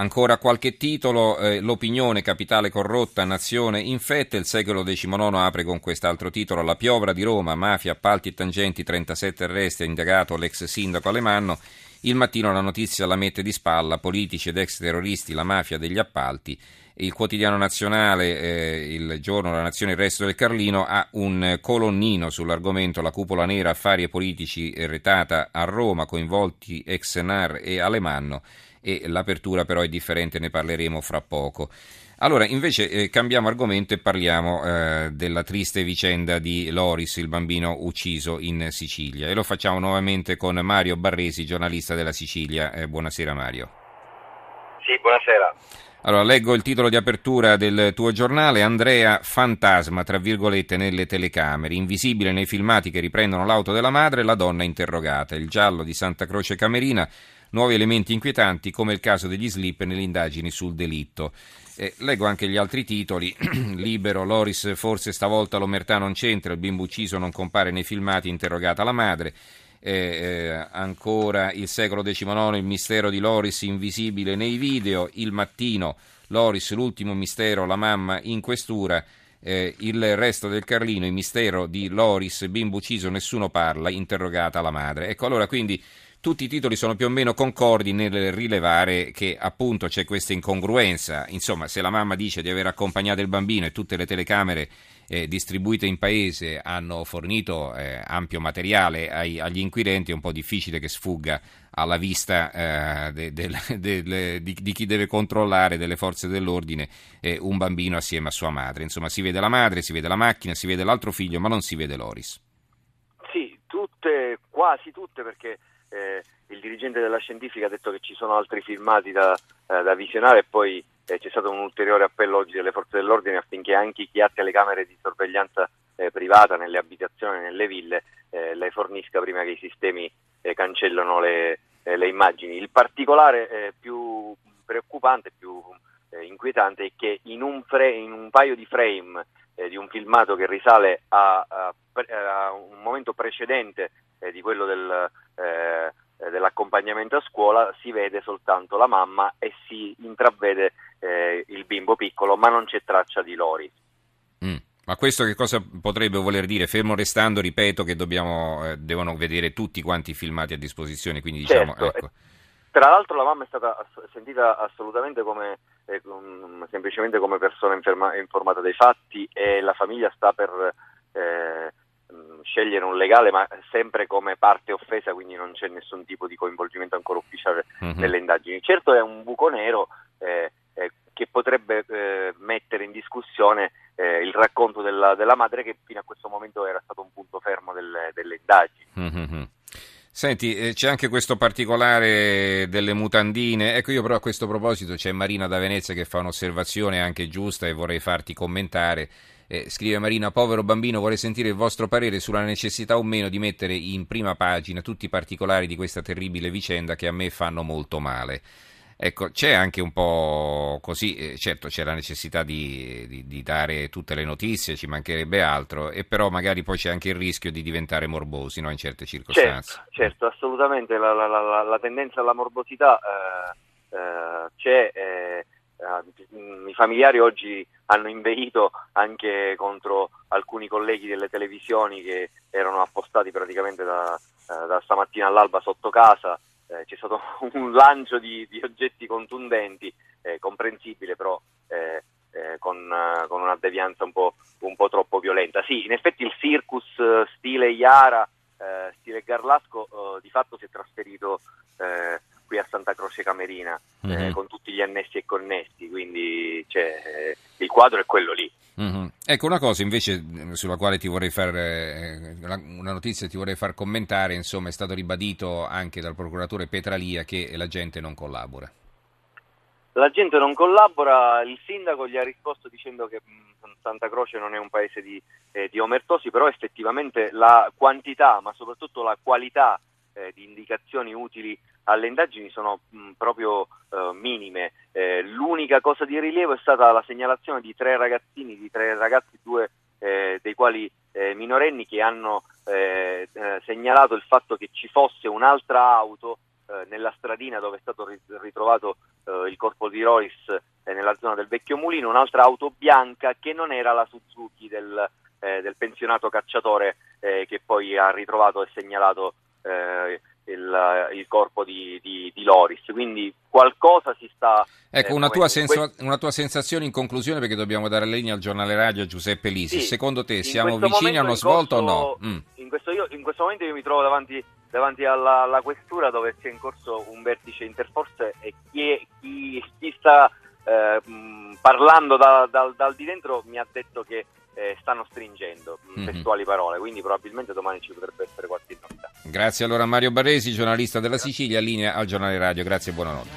Ancora qualche titolo, eh, l'opinione, capitale corrotta, nazione infetta, il secolo XIX apre con quest'altro titolo, la piovra di Roma, mafia, appalti e tangenti, 37 arresti, ha indagato l'ex sindaco Alemanno, il mattino la notizia la mette di spalla, politici ed ex terroristi, la mafia degli appalti, il quotidiano nazionale, eh, il giorno La Nazione, il resto del Carlino, ha un colonnino sull'argomento la cupola nera, affari e politici retata a Roma, coinvolti ex NAR e Alemanno e l'apertura però è differente, ne parleremo fra poco. Allora, invece eh, cambiamo argomento e parliamo eh, della triste vicenda di Loris, il bambino ucciso in Sicilia. E lo facciamo nuovamente con Mario Barresi, giornalista della Sicilia. Eh, buonasera Mario. Sì, buonasera. Allora, leggo il titolo di apertura del tuo giornale, Andrea fantasma, tra virgolette, nelle telecamere, invisibile nei filmati che riprendono l'auto della madre, la donna interrogata, il giallo di Santa Croce Camerina, nuovi elementi inquietanti come il caso degli slip nelle indagini sul delitto. Eh, leggo anche gli altri titoli. Libero, Loris, forse stavolta l'omertà non c'entra, il bimbo ucciso non compare nei filmati, interrogata la madre. Eh, eh, ancora il secolo XIX, il mistero di Loris invisibile nei video. Il mattino, Loris, l'ultimo mistero, la mamma in questura. Eh, il resto del Carlino, il mistero di Loris, bimbo ucciso, nessuno parla, interrogata la madre. Ecco, allora quindi tutti i titoli sono più o meno concordi nel rilevare che appunto c'è questa incongruenza. Insomma, se la mamma dice di aver accompagnato il bambino e tutte le telecamere eh, distribuite in paese hanno fornito eh, ampio materiale ai, agli inquirenti, è un po' difficile che sfugga alla vista eh, de, de, de, di, di, chi deve controllare delle forze dell'ordine eh, un bambino assieme a sua madre. Insomma, si vede la madre, si vede la macchina, si vede l'altro figlio, ma non si vede Loris. Sì, tutte, quasi tutte perché eh, il dirigente della scientifica ha detto che ci sono altri filmati da, eh, da visionare e poi eh, c'è stato un ulteriore appello oggi delle forze dell'ordine affinché anche chi ha telecamere di sorveglianza eh, privata nelle abitazioni, nelle ville, eh, le fornisca prima che i sistemi eh, cancellano le, le, immagini. Il particolare più preoccupante, più inquietante è che in un, frame, in un paio di frame di un filmato che risale a, a, a un momento precedente di quello del, eh, dell'accompagnamento a scuola si vede soltanto la mamma e si intravede eh, il bimbo piccolo, ma non c'è traccia di Lori. Mm. Ma questo che cosa potrebbe voler dire? Fermo restando, ripeto che dobbiamo, eh, devono vedere tutti quanti i filmati a disposizione, quindi diciamo... Certo. Ecco. Tra l'altro la mamma è stata sentita assolutamente come, eh, semplicemente come persona inferma, informata dei fatti e la famiglia sta per eh, scegliere un legale ma sempre come parte offesa quindi non c'è nessun tipo di coinvolgimento ancora ufficiale mm-hmm. nelle indagini. Certo è un buco nero eh, eh, che potrebbe eh, mettere in discussione eh, il racconto della, della, madre che fino a questo momento era stato un punto fermo delle, delle indagini. Mm-hmm. Senti, eh, c'è anche questo particolare delle mutandine. Ecco, io però a questo proposito c'è Marina da Venezia che fa un'osservazione anche giusta e vorrei farti commentare. Eh, scrive Marina, povero bambino, vorrei sentire il vostro parere sulla necessità o meno di mettere in prima pagina tutti i particolari di questa terribile vicenda che a me fanno molto male. Ecco, c'è anche un po' così, eh, certo c'è la necessità di, di, di, dare tutte le notizie, ci mancherebbe altro, e però magari poi c'è anche il rischio di diventare morbosi no, in certe circostanze. Certo, certo assolutamente, la, la, la, la, tendenza alla morbosità eh, eh, c'è eh, I familiari oggi hanno inveito anche contro alcuni colleghi delle televisioni che erano appostati praticamente da, uh, da stamattina all'alba sotto casa. Uh, c'è stato un lancio di, di oggetti contundenti, eh, comprensibile però eh, eh, con, con, una devianza un po', un po', troppo violenta. Sì, in effetti il circus stile Iara, stile Garlasco, di fatto si è trasferito Santa Croce Camerina mm-hmm. eh, con tutti gli annessi e connessi, quindi cioè, eh, il quadro è quello lì. Mm-hmm. Ecco una cosa invece sulla quale ti vorrei fare eh, una notizia ti vorrei far commentare, insomma è stato ribadito anche dal procuratore Petralia che la gente non collabora. La gente non collabora, il sindaco gli ha risposto dicendo che mh, Santa Croce non è un paese di, eh, di omertosi, però effettivamente la quantità ma soprattutto la qualità eh, di indicazioni utili alle indagini sono mh, proprio eh, minime. Eh, l'unica cosa di rilievo è stata la segnalazione di tre ragazzini, di tre ragazzi, due eh, dei quali eh, minorenni, che hanno eh, segnalato il fatto che ci fosse un'altra auto nella stradina dove è stato ritrovato il corpo di eh, nella zona del vecchio mulino, un'altra auto bianca che non era la Suzuki del, del pensionato cacciatore che poi ha ritrovato e segnalato il, il, corpo di, di, di, Loris. Quindi qualcosa si sta. Ecco, una tua, senso, una, tua sensazione in conclusione, perché dobbiamo dare la linea al giornale radio a Giuseppe Lisi. Sì, Secondo te siamo vicini a uno svolto o no? Mm. In, questo io, in, questo momento io mi trovo davanti davanti alla, alla, questura dove si è in corso un vertice interforze e chi, chi, chi sta eh, parlando da, da, dal di dentro mi ha detto che eh, stanno stringendo, mm-hmm. testuali parole, quindi probabilmente domani ci potrebbe essere qualche novità. Grazie allora Mario Barresi, giornalista della Sicilia, linea al giornale radio, grazie e buonanotte.